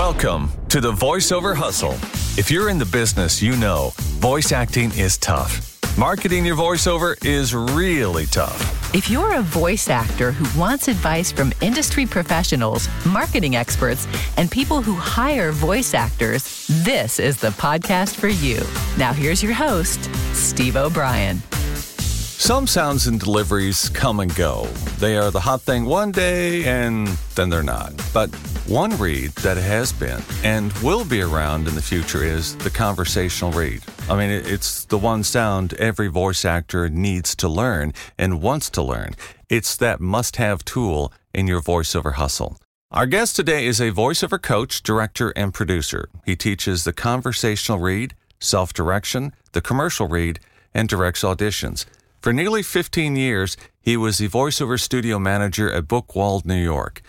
Welcome to the VoiceOver Hustle. If you're in the business, you know voice acting is tough. Marketing your voiceover is really tough. If you're a voice actor who wants advice from industry professionals, marketing experts, and people who hire voice actors, this is the podcast for you. Now, here's your host, Steve O'Brien. Some sounds and deliveries come and go. They are the hot thing one day and then they're not. But one read that has been and will be around in the future is the conversational read. I mean, it's the one sound every voice actor needs to learn and wants to learn. It's that must have tool in your voiceover hustle. Our guest today is a voiceover coach, director, and producer. He teaches the conversational read, self direction, the commercial read, and directs auditions. For nearly 15 years, he was the voiceover studio manager at Buchwald, New York.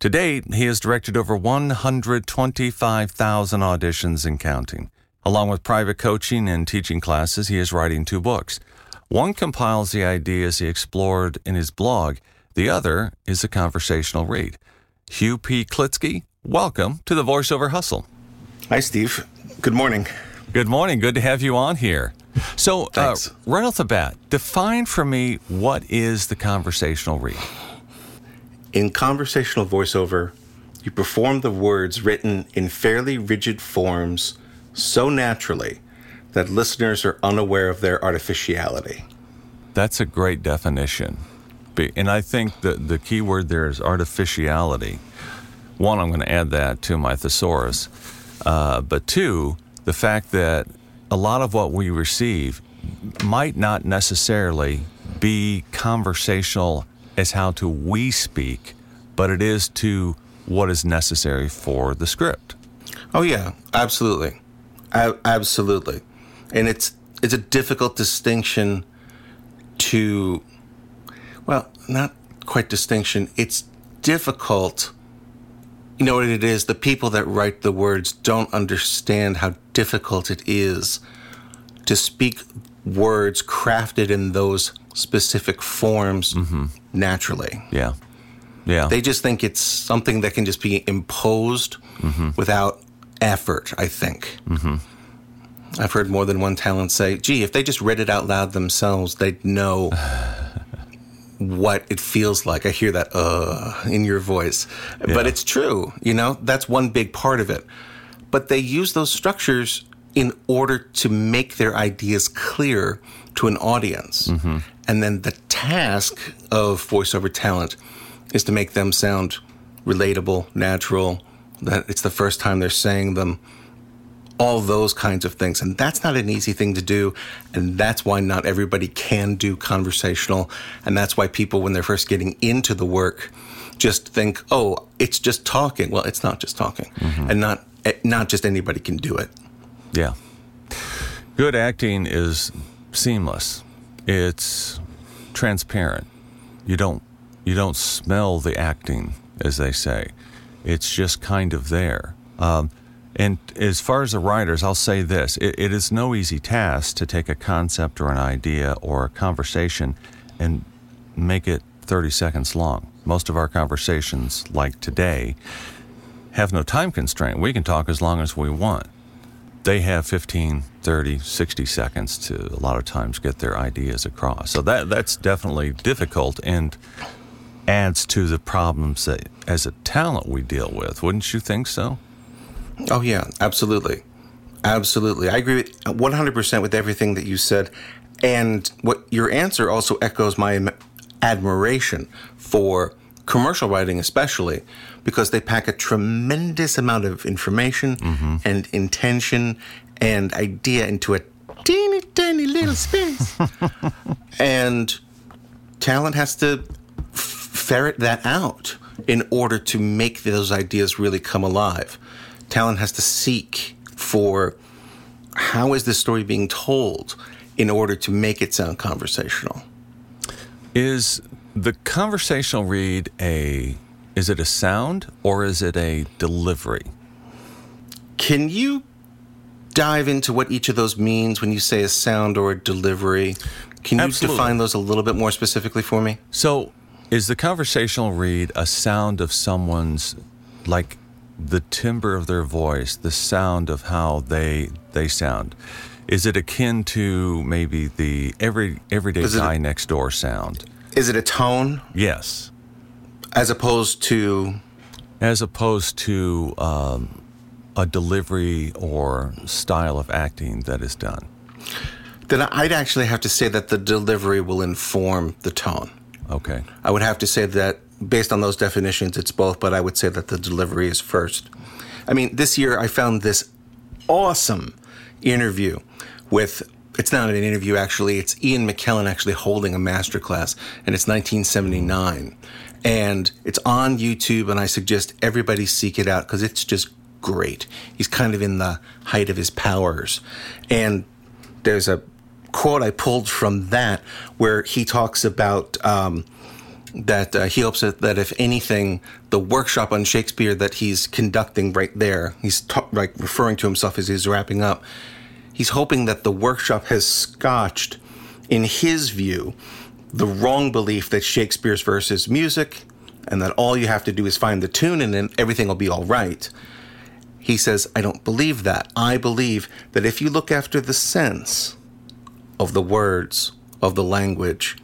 To date, he has directed over 125,000 auditions and counting. Along with private coaching and teaching classes, he is writing two books. One compiles the ideas he explored in his blog, the other is a conversational read. Hugh P. Klitzke, welcome to the VoiceOver Hustle. Hi, Steve. Good morning. Good morning. Good to have you on here. So, uh, right off the bat, define for me what is the conversational read? In conversational voiceover, you perform the words written in fairly rigid forms so naturally that listeners are unaware of their artificiality. That's a great definition. And I think that the key word there is artificiality. One, I'm going to add that to my thesaurus. Uh, but two, the fact that a lot of what we receive might not necessarily be conversational as how to we speak, but it is to what is necessary for the script. Oh yeah, absolutely, absolutely, and it's it's a difficult distinction to, well, not quite distinction. It's difficult. You know what it is? The people that write the words don't understand how difficult it is to speak words crafted in those specific forms mm-hmm. naturally. Yeah. Yeah. They just think it's something that can just be imposed mm-hmm. without effort, I think. Mm-hmm. I've heard more than one talent say, gee, if they just read it out loud themselves, they'd know what it feels like. I hear that uh in your voice. Yeah. But it's true, you know, that's one big part of it. But they use those structures in order to make their ideas clear to an audience. Mm-hmm. And then the task of voiceover talent is to make them sound relatable, natural, that it's the first time they're saying them, all those kinds of things. And that's not an easy thing to do. And that's why not everybody can do conversational. And that's why people, when they're first getting into the work, just think, oh, it's just talking. Well, it's not just talking. Mm-hmm. And not, eh, not just anybody can do it. Yeah. Good acting is seamless. It's transparent. You don't you don't smell the acting, as they say. It's just kind of there. Um, and as far as the writers, I'll say this it, it is no easy task to take a concept or an idea or a conversation and make it 30 seconds long. Most of our conversations, like today, have no time constraint. We can talk as long as we want they have 15, 30, 60 seconds to a lot of times get their ideas across. So that that's definitely difficult and adds to the problems that as a talent we deal with. Wouldn't you think so? Oh yeah, absolutely. Absolutely. I agree with 100% with everything that you said. And what your answer also echoes my admiration for commercial writing especially because they pack a tremendous amount of information mm-hmm. and intention and idea into a teeny tiny little space. and talent has to ferret that out in order to make those ideas really come alive. Talent has to seek for how is this story being told in order to make it sound conversational. Is the conversational read a is it a sound or is it a delivery? Can you dive into what each of those means when you say a sound or a delivery? Can you Absolutely. define those a little bit more specifically for me? So, is the conversational read a sound of someone's like the timbre of their voice, the sound of how they they sound. Is it akin to maybe the every everyday Is it- guy next door sound? Is it a tone Yes, as opposed to as opposed to um, a delivery or style of acting that is done. then I'd actually have to say that the delivery will inform the tone. Okay. I would have to say that based on those definitions, it's both, but I would say that the delivery is first. I mean, this year I found this awesome interview with. It's not an interview, actually. It's Ian McKellen actually holding a masterclass, and it's 1979. And it's on YouTube, and I suggest everybody seek it out because it's just great. He's kind of in the height of his powers. And there's a quote I pulled from that where he talks about um, that uh, he hopes that, that if anything, the workshop on Shakespeare that he's conducting right there, he's ta- like referring to himself as he's wrapping up. He's hoping that the workshop has scotched, in his view, the wrong belief that Shakespeare's verse is music, and that all you have to do is find the tune and then everything will be all right. He says, I don't believe that. I believe that if you look after the sense of the words, of the language,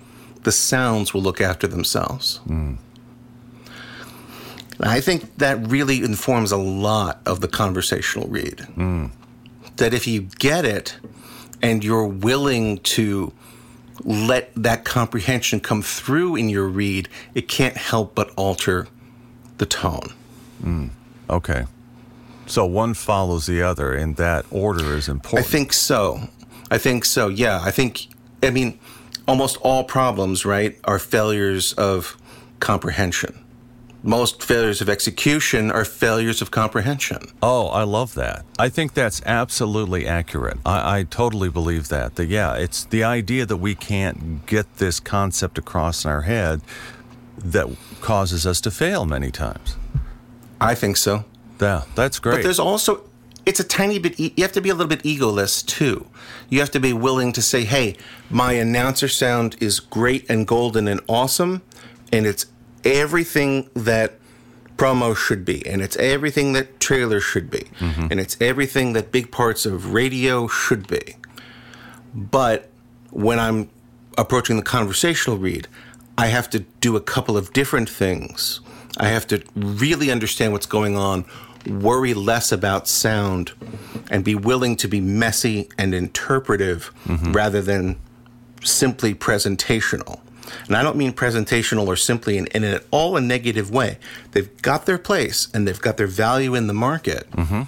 the sounds will look after themselves. I think that really informs a lot of the conversational read. That if you get it and you're willing to let that comprehension come through in your read, it can't help but alter the tone. Okay. So one follows the other, and that order is important. I think so. I think so. Yeah. I think, I mean, almost all problems, right, are failures of comprehension. Most failures of execution are failures of comprehension. Oh, I love that. I think that's absolutely accurate. I, I totally believe that. That yeah, it's the idea that we can't get this concept across in our head that causes us to fail many times. I think so. Yeah, that's great. But there's also, it's a tiny bit, you have to be a little bit egoless too. You have to be willing to say, hey, my announcer sound is great and golden and awesome, and it's everything that promo should be, and it's everything that trailer should be, mm-hmm. and it's everything that big parts of radio should be. But when I'm approaching the conversational read, I have to do a couple of different things. I have to really understand what's going on, worry less about sound, and be willing to be messy and interpretive mm-hmm. rather than simply presentational. And I don't mean presentational or simply in, in at all a negative way. They've got their place and they've got their value in the market. Mm-hmm.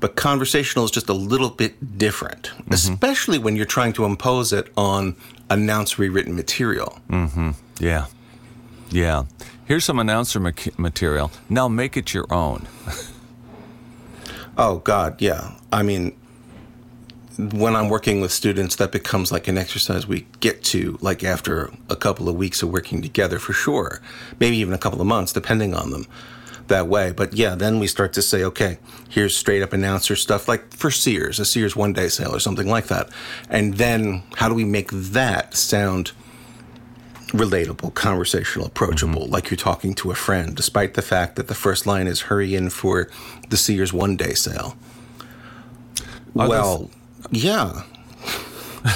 But conversational is just a little bit different, mm-hmm. especially when you're trying to impose it on announce rewritten material. yeah, yeah. Here's some announcer ma- material. Now make it your own. Oh God, yeah. I mean, when I'm working with students, that becomes like an exercise we get to like after a couple of weeks of working together for sure. Maybe even a couple of months, depending on them. That way, but yeah, then we start to say, okay, here's straight up announcer stuff, like for Sears, a Sears one day sale or something like that. And then how do we make that sound relatable, conversational, approachable, like you're talking to a friend, despite the fact that the first line is hurry in for the Sears one day sale. Are well, yeah.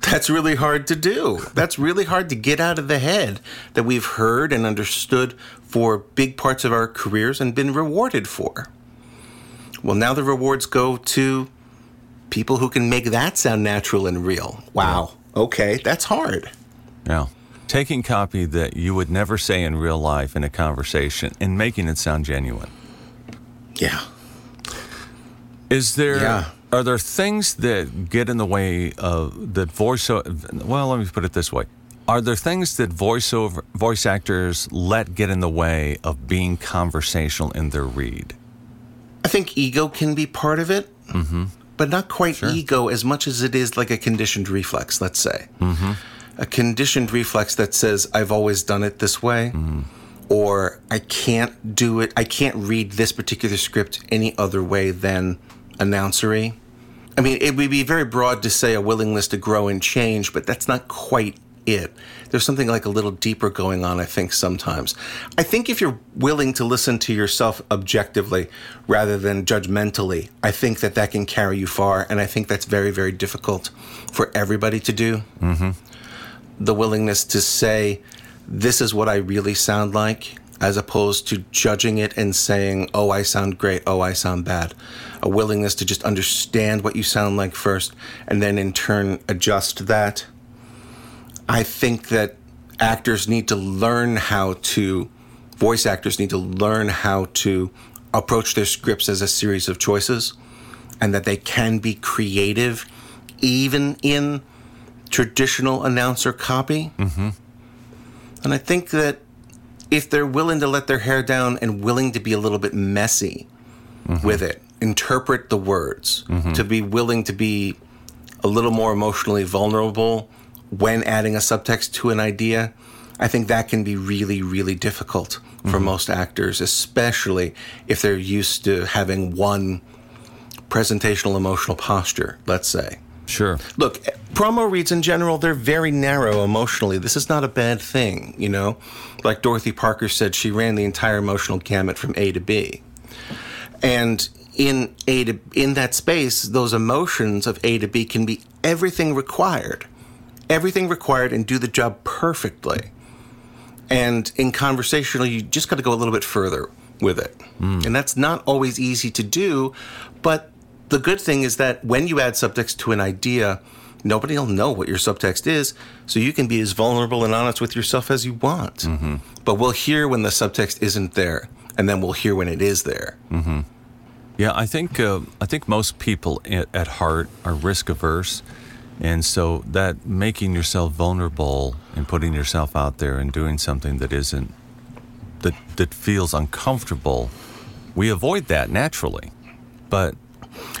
That's really hard to do. That's really hard to get out of the head that we've heard and understood for big parts of our careers and been rewarded for. Well, now the rewards go to people who can make that sound natural and real. Wow. Okay, that's hard. Yeah. Taking copy that you would never say in real life in a conversation and making it sound genuine. Yeah. Is there Yeah. are there things that get in the way of that voice well, let me put it this way. Are there things that voiceover voice actors let get in the way of being conversational in their read? I think ego can be part of it, mm-hmm. but not quite ego as much as it is like a conditioned reflex, let's say. Mm-hmm. A conditioned reflex that says, I've always done it this way, or I can't do it, I can't read this particular script any other way than announcery. I mean, it would be very broad to say a willingness to grow and change, but that's not quite it. There's something like a little deeper going on, I think, sometimes. I think if you're willing to listen to yourself objectively rather than judgmentally, I think that that can carry you far. And I think that's very, very difficult for everybody to do. Mm-hmm. The willingness to say, this is what I really sound like, as opposed to judging it and saying, oh, I sound great, oh, I sound bad. A willingness to just understand what you sound like first and then in turn adjust that. I think that actors need to learn how to, voice actors need to learn how to approach their scripts as a series of choices and that they can be creative even in traditional announcer copy. Mm-hmm. And I think that if they're willing to let their hair down and willing to be a little bit messy mm-hmm. with it, interpret the words, mm-hmm. to be willing to be a little more emotionally vulnerable when adding a subtext to an idea, I think that can be really, really difficult for mm-hmm. most actors, especially if they're used to having one presentational emotional posture, let's say. Sure. Look, promo reads in general, they're very narrow emotionally. This is not a bad thing, you know? Like Dorothy Parker said, she ran the entire emotional gamut from A to B. And in A to in that space, those emotions of A to B can be everything required. Everything required and do the job perfectly. And in conversational, you just got to go a little bit further with it. Mm. And that's not always easy to do, but the good thing is that when you add subtext to an idea, nobody will know what your subtext is, so you can be as vulnerable and honest with yourself as you want. Mm-hmm. But we'll hear when the subtext isn't there, and then we'll hear when it is there. Mm-hmm. Yeah, I think uh, I think most people at, at heart are risk averse, and so that making yourself vulnerable and putting yourself out there and doing something that isn't that that feels uncomfortable, we avoid that naturally. But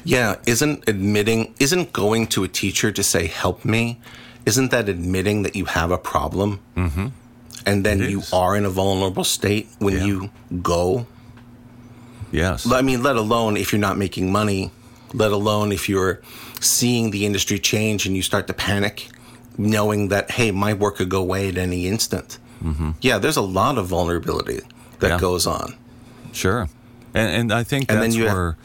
yeah, isn't admitting, isn't going to a teacher to say, help me, isn't that admitting that you have a problem? Mm-hmm. And then you are in a vulnerable state when yeah. you go? Yes. I mean, let alone if you're not making money, let alone if you're seeing the industry change and you start to panic, knowing that, hey, my work could go away at any instant. Mm-hmm. Yeah, there's a lot of vulnerability that yeah. goes on. Sure. And, and I think and that's where. Have,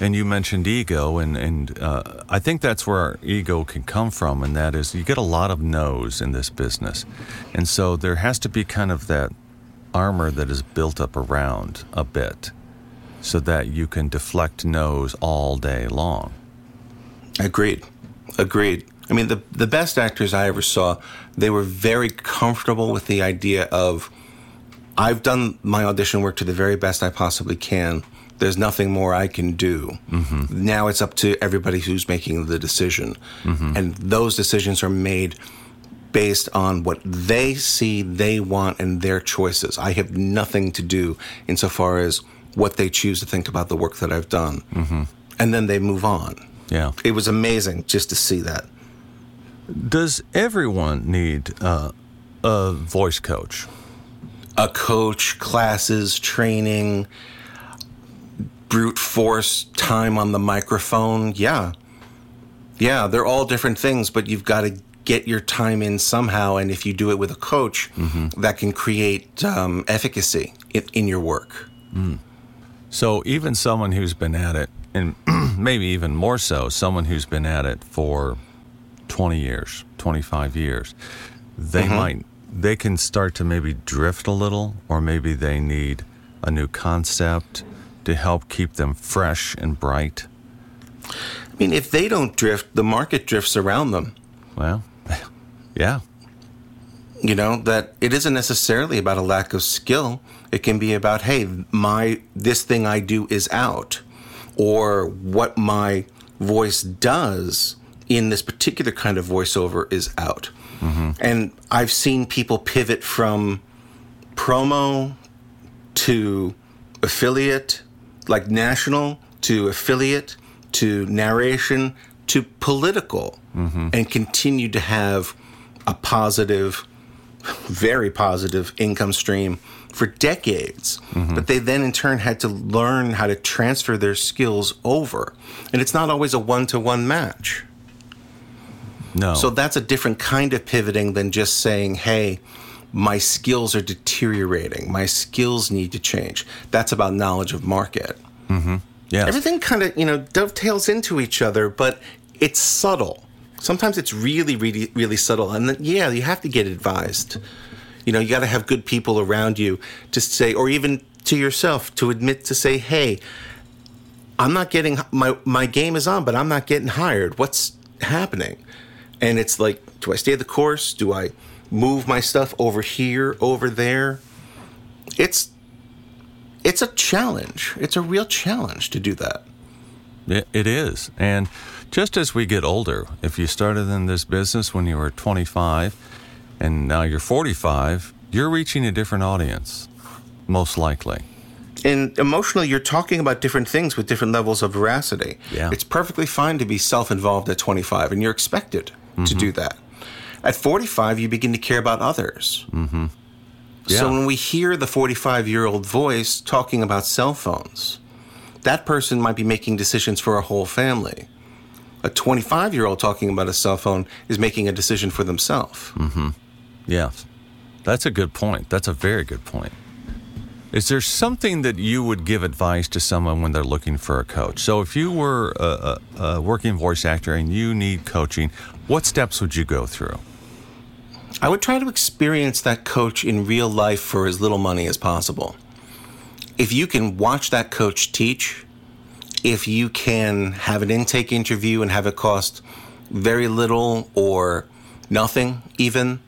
and you mentioned ego, and and uh, I think that's where our ego can come from, and that is you get a lot of no's in this business, and so there has to be kind of that armor that is built up around a bit, so that you can deflect no's all day long. Agreed, agreed. I mean, the the best actors I ever saw, they were very comfortable with the idea of, I've done my audition work to the very best I possibly can there's nothing more I can do. Mm-hmm. Now it's up to everybody who's making the decision. Mm-hmm. And those decisions are made based on what they see they want and their choices. I have nothing to do insofar as what they choose to think about the work that I've done. Mm-hmm. And then they move on. Yeah. It was amazing just to see that. Does everyone need uh, a voice coach? A coach, classes, training brute force time on the microphone. Yeah. Yeah, they're all different things, but you've got to get your time in somehow. And if you do it with a coach, mm-hmm. that can create um, efficacy in, in, your work. Mm. So even someone who's been at it, and maybe even more so, someone who's been at it for 20 years, 25 years, they mm-hmm. might, they can start to maybe drift a little, or maybe they need a new concept to help keep them fresh and bright? I mean, if they don't drift, the market drifts around them. Well, yeah. You know, that it isn't necessarily about a lack of skill. It can be about, hey, my this thing I do is out. Or what my voice does in this particular kind of voiceover is out. Mm-hmm. And I've seen people pivot from promo to affiliate like national to affiliate to narration to political mm-hmm. and continue to have a positive, very positive income stream for decades. Mm-hmm. But they then in turn had to learn how to transfer their skills over. And it's not always a one to one match. No. So that's a different kind of pivoting than just saying, hey, my skills are deteriorating. My skills need to change. That's about knowledge of market. Mm-hmm. Yes. Everything kind of, you know, dovetails into each other, but it's subtle. Sometimes it's really, really, really subtle. And then, yeah, you have to get advised. You know, you got to have good people around you to say, or even to yourself to admit to say, hey, I'm not getting my my game is on, but I'm not getting hired. What's happening? And it's like, do I stay the course? Do I move my stuff over here, over there? It's it's a challenge. It's a real challenge to do that. It, it is. And just as we get older, if you started in this business when you were 25 and now you're 45, you're reaching a different audience, most likely. And emotionally, you're talking about different things with different levels of veracity. Yeah. It's perfectly fine to be self involved at 25, and you're expected to mm-hmm. do that. At 45, you begin to care about others. Mm-hmm. So when we hear the 45 year old voice talking about cell phones, that person might be making decisions for a whole family. A 25 year old talking about a cell phone is making a decision for themselves. Yes. That's a good point. That's a very good point. Is there something that you would give advice to someone when they're looking for a coach? So, if you were a, a, a working voice actor and you need coaching, what steps would you go through? I would try to experience that coach in real life for as little money as possible. If you can watch that coach teach, if you can have an intake interview and have it cost very little or nothing, even,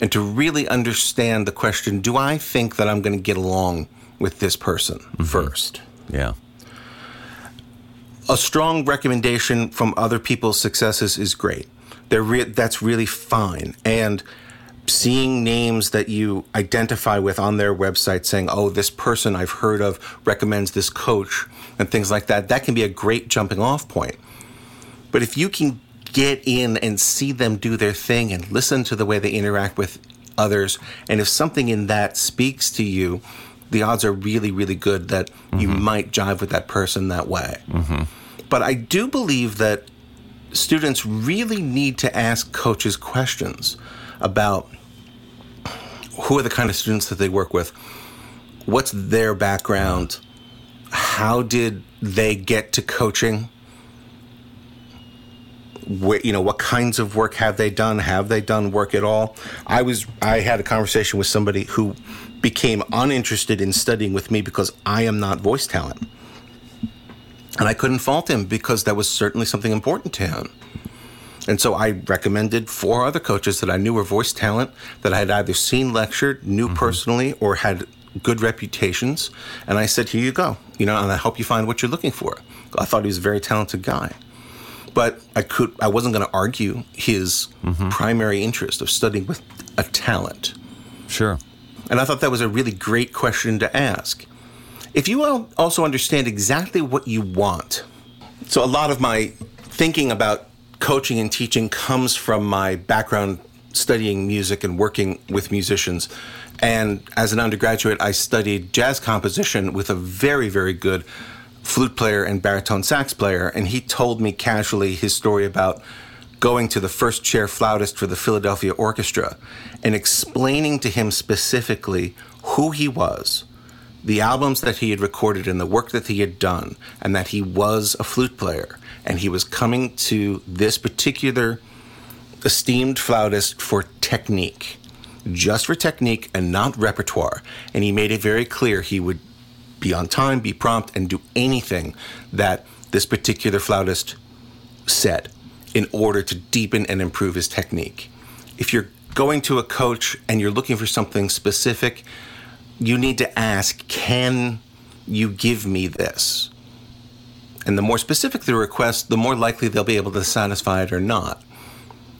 and to really understand the question do I think that I'm going to get along with this person mm-hmm. first? Yeah. a strong recommendation from other people's successes is great. They're re- that's really fine. And seeing names that you identify with on their website saying, oh, this person I've heard of recommends this coach and things like that, that can be a great jumping off point. But if you can get in and see them do their thing and listen to the way they interact with others, and if something in that speaks to you, the odds are really, really good that you mm-hmm. might jive with that person that way. Mm-hmm. But I do believe that students really need to ask coaches questions about who are the kind of students that they work with, what's their background, how did they get to coaching wh- you know what kinds of work have they done have they done work at all? I was i had a conversation with somebody who became uninterested in studying with me because i am not voice talent and i couldn't fault him because that was certainly something important to him and so I recommended four other coaches that I knew were voice talent that I had either seen lectured, knew mm-hmm. personally, or had good reputations. And I said, here you go. You know, and I help you find what you're looking for. I thought he was a very talented guy. But I could I wasn't going to argue his mm-hmm. primary interest of studying with a talent. Sure. And I thought that was a really great question to ask. If you al- also understand exactly what you want, so a lot of my thinking about coaching and teaching comes from my background studying music and working with musicians. And as an undergraduate, I studied jazz composition with a very, very good flute player and baritone sax player. And he told me casually his story about going to the first chair flautist for the Philadelphia Orchestra and explaining to him specifically who he was, the albums that he had recorded, and the work that he had done, and that he was a flute player. And he was coming to this particular esteemed flautist for technique, just for technique and not repertoire. And he made it very clear he would be on time, be prompt, and do anything that this particular flautist said in order to deepen and improve his technique. If you're going to a coach and you're looking for something specific, you need to ask, can you give me this? And the more specific the request, the more likely they'll be able to satisfy it or not.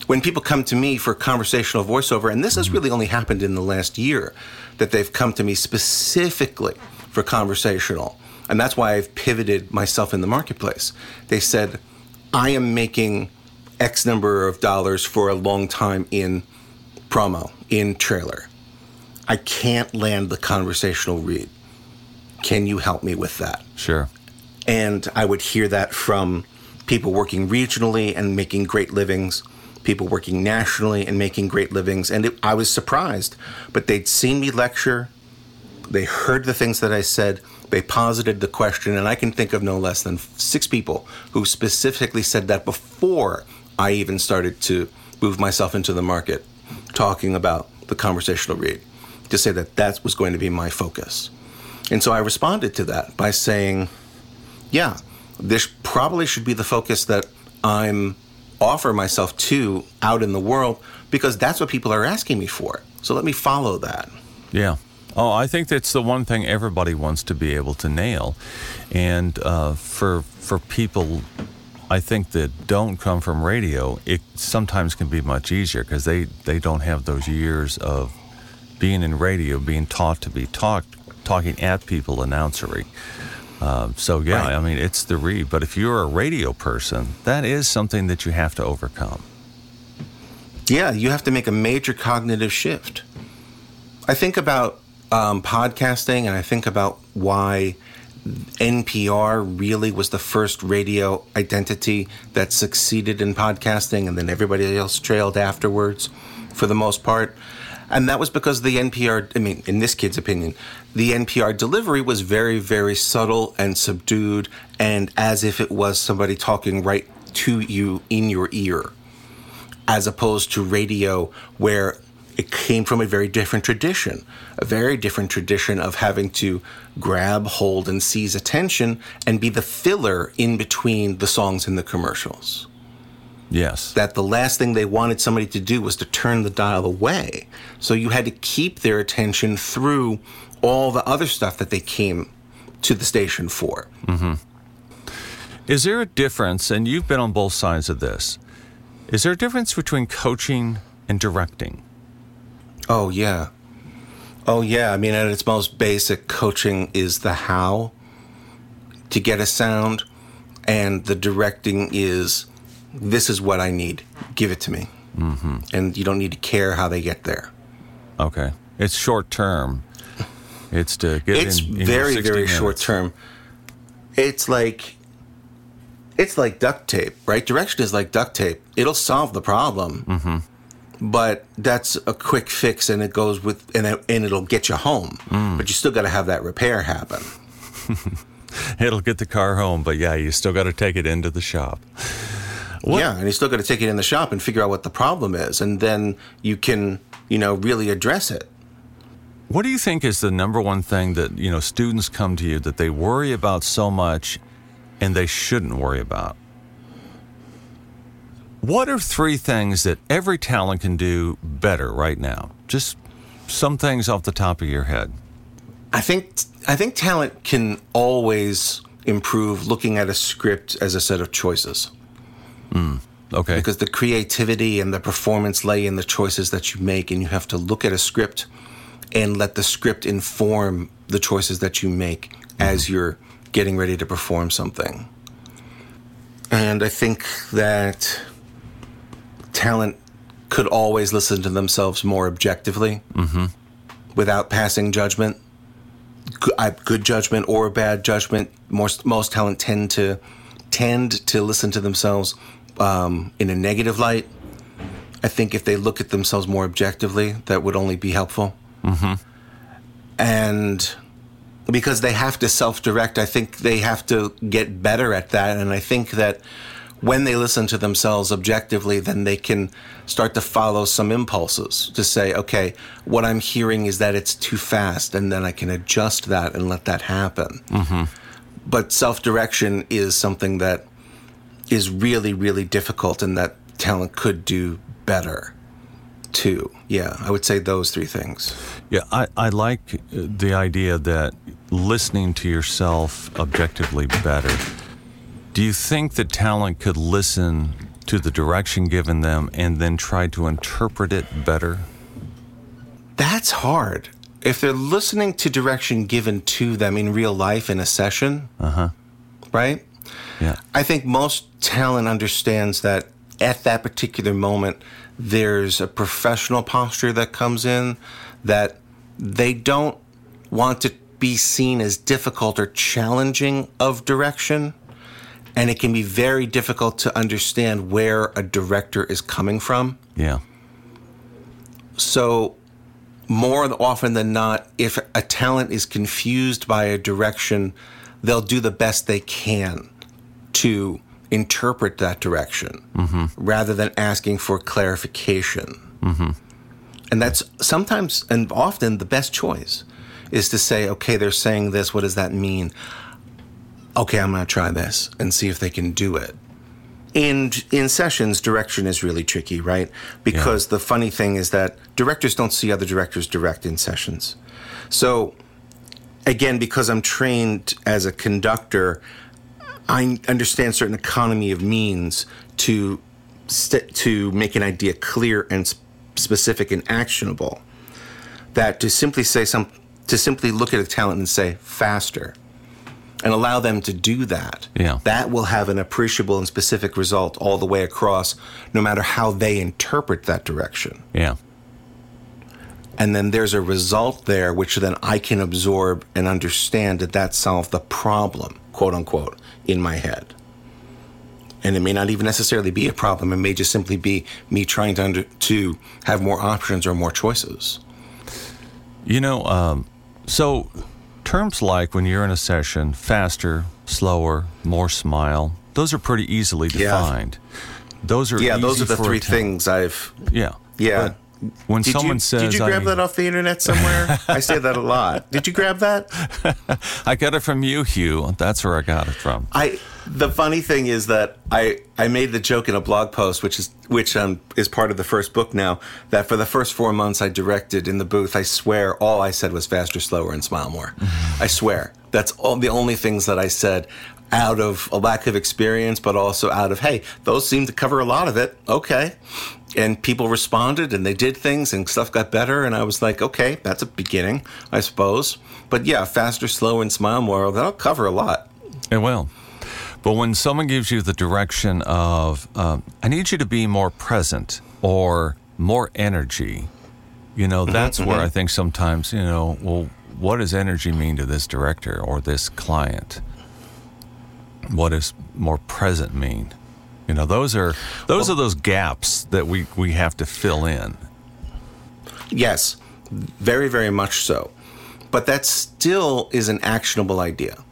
When people come to me for conversational voiceover, and this has really only happened in the last year, that they've come to me specifically for conversational, and that's why I've pivoted myself in the marketplace. They said, I am making X number of dollars for a long time in promo, in trailer. I can't land the conversational read. Can you help me with that? Sure. And I would hear that from people working regionally and making great livings people working nationally and making great livings. And it, I was surprised, but they'd seen me lecture, they heard the things that I said, they posited the question, and I can think of no less than six people who specifically said that before I even started to move myself into the market, talking about the conversational read, to say that that was going to be my focus. And so I responded to that by saying, yeah, this probably should be the focus that I'm offer myself to out in the world because that's what people are asking me for. So let me follow that. Yeah. Oh, I think that's the one thing everybody wants to be able to nail, and uh, for for people, I think that don't come from radio, it sometimes can be much easier because they they don't have those years of being in radio, being taught to be talked, talking at people, announcery. Um, so yeah, right. I mean it's the read. But if you're a radio person, that is something that you have to overcome. Yeah, you have to make a major cognitive shift. I think about um, podcasting, and I think about why NPR really was the first radio identity that succeeded in podcasting, and then everybody else trailed afterwards, for the most part. And that was because the NPR, I mean, in this kid's opinion, the NPR delivery was very, very subtle and subdued, and as if it was somebody talking right to you in your ear, as opposed to radio, where it came from a very different tradition, a very different tradition of having to grab, hold, and seize attention and be the filler in between the songs and the commercials. Yes. That the last thing they wanted somebody to do was to turn the dial away. So you had to keep their attention through all the other stuff that they came to the station for. Mm-hmm. Is there a difference, and you've been on both sides of this, is there a difference between coaching and directing? Oh, yeah. Oh, yeah. I mean, at its most basic, coaching is the how to get a sound, and the directing is this is what I need. Give it to me. Mm-hmm. And you don't need to care how they get there. Okay. It's short term. It's to get It's in, in very, very minutes. short term. It's like it's like duct tape, right? Direction is like duct tape. It'll solve the problem. Mm-hmm. But that's a quick fix and it goes with and, it, and it'll get you home. Mm. But you still got to have that repair happen. It'll get the car home, but yeah, you still got to take it into the shop. What? Yeah, and you still got to take it in the shop and figure out what the problem is, and then you can, you know, really address it. What do you think is the number one thing that you know students come to you that they worry about so much, and they shouldn't worry about? What are three things that every talent can do better right now? Just some things off the top of your head. I think I think talent can always improve looking at a script as a set of choices. Mm, okay. Because the creativity and the performance lay in the choices that you make, and you have to look at a script and let the script inform the choices that you make mm-hmm. as you're getting ready to perform something. And I think that talent could always listen to themselves more objectively mm-hmm. without passing judgment. Good judgment or bad judgment. Most most talent tend to tend to listen to themselves um, in a negative light. I think if they look at themselves more objectively, that would only be helpful. Mm-hmm. And because they have to self direct, I think they have to get better at that. And I think that when they listen to themselves objectively, then they can start to follow some impulses to say, okay, what I'm hearing is that it's too fast, and then I can adjust that and let that happen. Mm-hmm. But self direction is something that is really, really difficult and that talent could do better too. Yeah, I would say those three things. Yeah, I, I like the idea that listening to yourself objectively better. Do you think that talent could listen to the direction given them and then try to interpret it better? That's hard. If they're listening to direction given to them in real life in a session, uh-huh. right? Yeah. I think most talent understands that at that particular moment, there's a professional posture that comes in that they don't want to be seen as difficult or challenging of direction. and it can be very difficult to understand where a director is coming from. Yeah. So, more often than not, if a talent is confused by a direction, they'll do the best they can to interpret that direction mm-hmm. rather than asking for clarification. Mm-hmm. And that's sometimes and often the best choice is to say, okay, they're saying this. What does that mean? Okay, I'm going to try this and see if they can do it. In in sessions, direction is really tricky, right? Because the funny thing is that directors don't see other directors direct in sessions. So again, because I'm trained as a conductor, I understand certain economy of means to st- to make an idea clear and s- specific and actionable. That to simply say some to simply look at a talent and say faster and allow them to do that. Yeah. That will have an appreciable and specific result all the way across no matter how they interpret that direction Yeah. And then there's a result there which then I can absorb and understand that that solved the problem, quote unquote, in my head. And it may not even necessarily be a problem. It may just simply be me trying to under, to have more options or more choices. You know, um, so terms like when you're in a session, faster, slower, more smile, those are pretty easily Yeah. defined. Those are Yeah, those are the three things I've. Yeah. Yeah. When Did someone you, says, Did you grab I, that off the internet somewhere? I say that a lot. Did you grab that? I got it from you, Hugh. That's where I got it from. I the funny thing is that I I made the joke in a blog post, which is which um is part of the first book now. That for the first four months I directed in the booth, I swear all I said was faster, slower, and smile more. I swear that's all the only things that I said out of a lack of experience, but also out of hey, those seem to cover a lot of it. Okay. And people responded and they did things and stuff got better. And I was like, okay, that's a beginning, I suppose. But yeah, faster, slower, and smile more, that'll cover a lot. It will. But when someone gives you the direction of, um, I need you to be more present or more energy, you know, that's where I think sometimes, you know, well, what does energy mean to this director or this client? What does more present mean? You know, those are those are those gaps that we, we have to fill in. Yes, very, very much so. But that still is an actionable idea.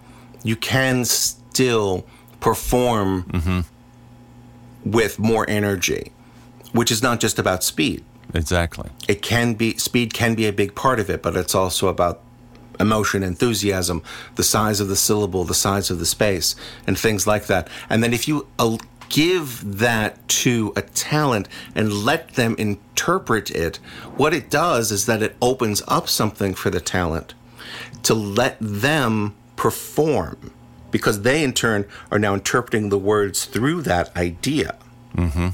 You can still perform mm-hmm. with more energy, which is not just about speed. Exactly. It can be speed can be a big part of it, but it's also about emotion, enthusiasm, the size of the syllable, the size of the space, and things like that. And then if you give that to a talent and let them interpret it, what it does is that it opens up something for the talent to let them perform because they in turn are now interpreting the words through that idea. Mm-hmm.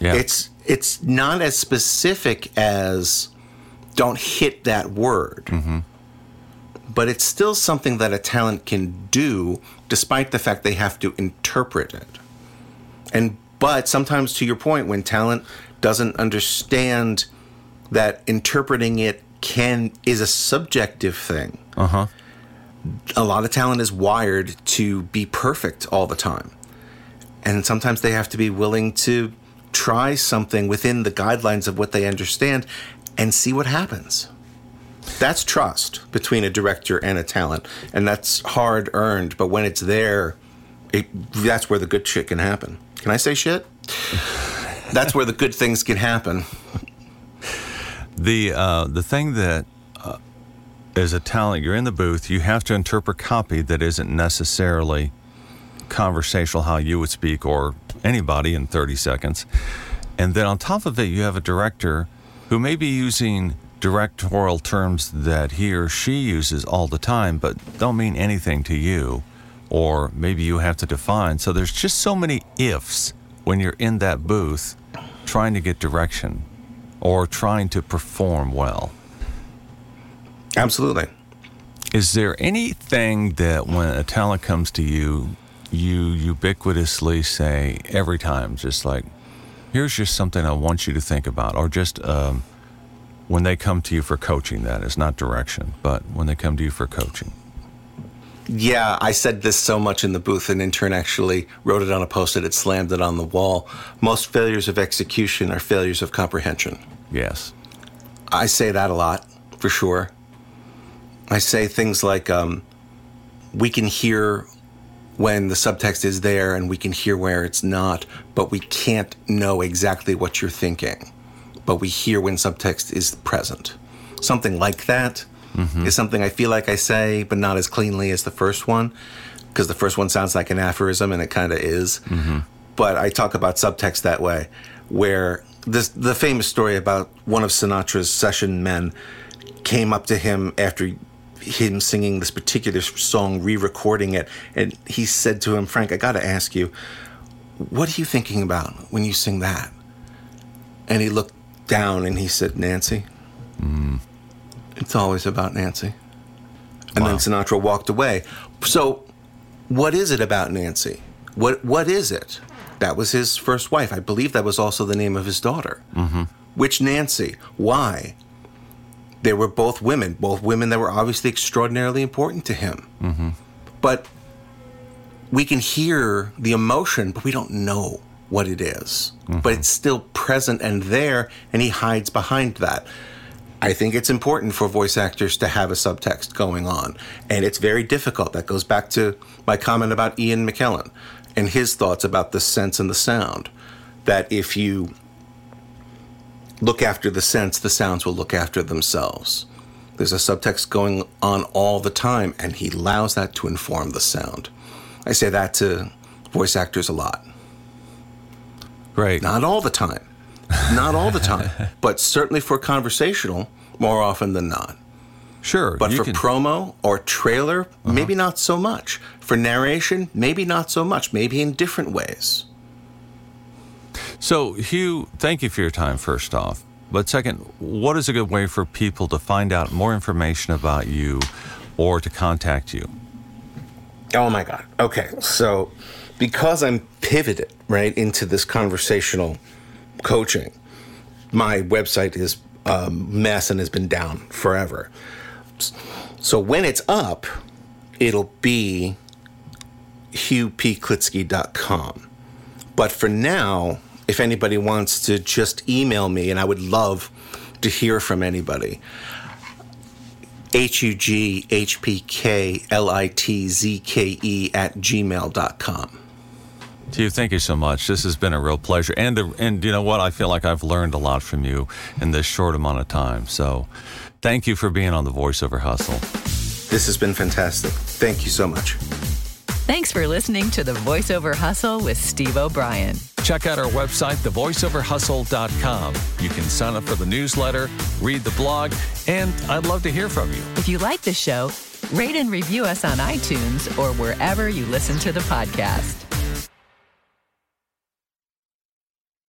Yeah. it's it's not as specific as don't hit that word. Mm-hmm. But it's still something that a talent can do despite the fact they have to interpret it and but sometimes to your point when talent doesn't understand that interpreting it can is a subjective thing uh-huh. a lot of talent is wired to be perfect all the time. And sometimes they have to be willing to try something within the guidelines of what they understand and see what happens. That's trust between a director and a talent. And that's hard earned, but when it's there, it, that's where the good shit can happen. Can I say shit? That's where the good things can happen. The uh, the thing that uh, as a talent, you're in the booth, you have to interpret copy that isn't necessarily conversational how you would speak or anybody in 30 seconds. And then on top of it, you have a director who may be using directorial terms that he or she uses all the time, but don't mean anything to you, or maybe you have to define. So there's just so many ifs when you're in that booth trying to get direction or trying to perform well. Absolutely. Is there anything that when a talent comes to you, you ubiquitously say every time, just like, here's just something I want you to think about, or just um, when they come to you for coaching, that is not direction, but when they come to you for coaching? Yeah, I said this so much in the booth, an intern actually wrote it on a post it, it slammed it on the wall. Most failures of execution are failures of comprehension. Yes. I say that a lot, for sure. I say things like, um, we can hear when the subtext is there and we can hear where it's not, but we can't know exactly what you're thinking. But we hear when subtext is present. Something like that mm-hmm. is something I feel like I say, but not as cleanly as the first one, because the first one sounds like an aphorism and it kind of is. Mm-hmm. But I talk about subtext that way, where this the famous story about one of Sinatra's session men came up to him after him singing this particular song, re-recording it, and he said to him, "Frank, I got to ask you, what are you thinking about when you sing that?" And he looked down and he said, "Nancy." Mm. It's always about Nancy. And wow. then Sinatra walked away. So, what is it about Nancy? What What is it? That was his first wife. I believe that was also the name of his daughter. Mm-hmm. Which Nancy? Why? They were both women, both women that were obviously extraordinarily important to him. Mm-hmm. But we can hear the emotion, but we don't know what it is. Mm-hmm. But it's still present and there, and he hides behind that. I think it's important for voice actors to have a subtext going on. And it's very difficult. That goes back to my comment about Ian McKellen and his thoughts about the sense and the sound. That if you look after the sense, the sounds will look after themselves. There's a subtext going on all the time, and he allows that to inform the sound. I say that to voice actors a lot. Right. Not all the time. Not all the time, but certainly for conversational, more often than not. Sure. But for can... promo or trailer, uh-huh. maybe not so much. For narration, maybe not so much. Maybe in different ways. So, Hugh, thank you for your time, first off. But second, what is a good way for people to find out more information about you or to contact you? Oh my God. Okay. So, because I'm pivoted right into this conversational coaching, my website is a mess and has been down forever. So when it's up, it'll be hughpklitzke.com. But for now, if anybody wants to just email me, and I would love to hear from anybody, H U G H P K L I T Z K E at gmail.com. Hugh, thank you so much. This has been a real pleasure. And, and you know what? I feel like I've learned a lot from you in this short amount of time. So thank you for being on the VoiceOver Hustle. This has been fantastic. Thank you so much. Thanks for listening to the VoiceOver Hustle with Steve O'Brien. Check out our website, thevoiceoverhustle.com. You can sign up for the newsletter, read the blog, and I'd love to hear from you. If you like the show, rate and review us on iTunes or wherever you listen to the podcast.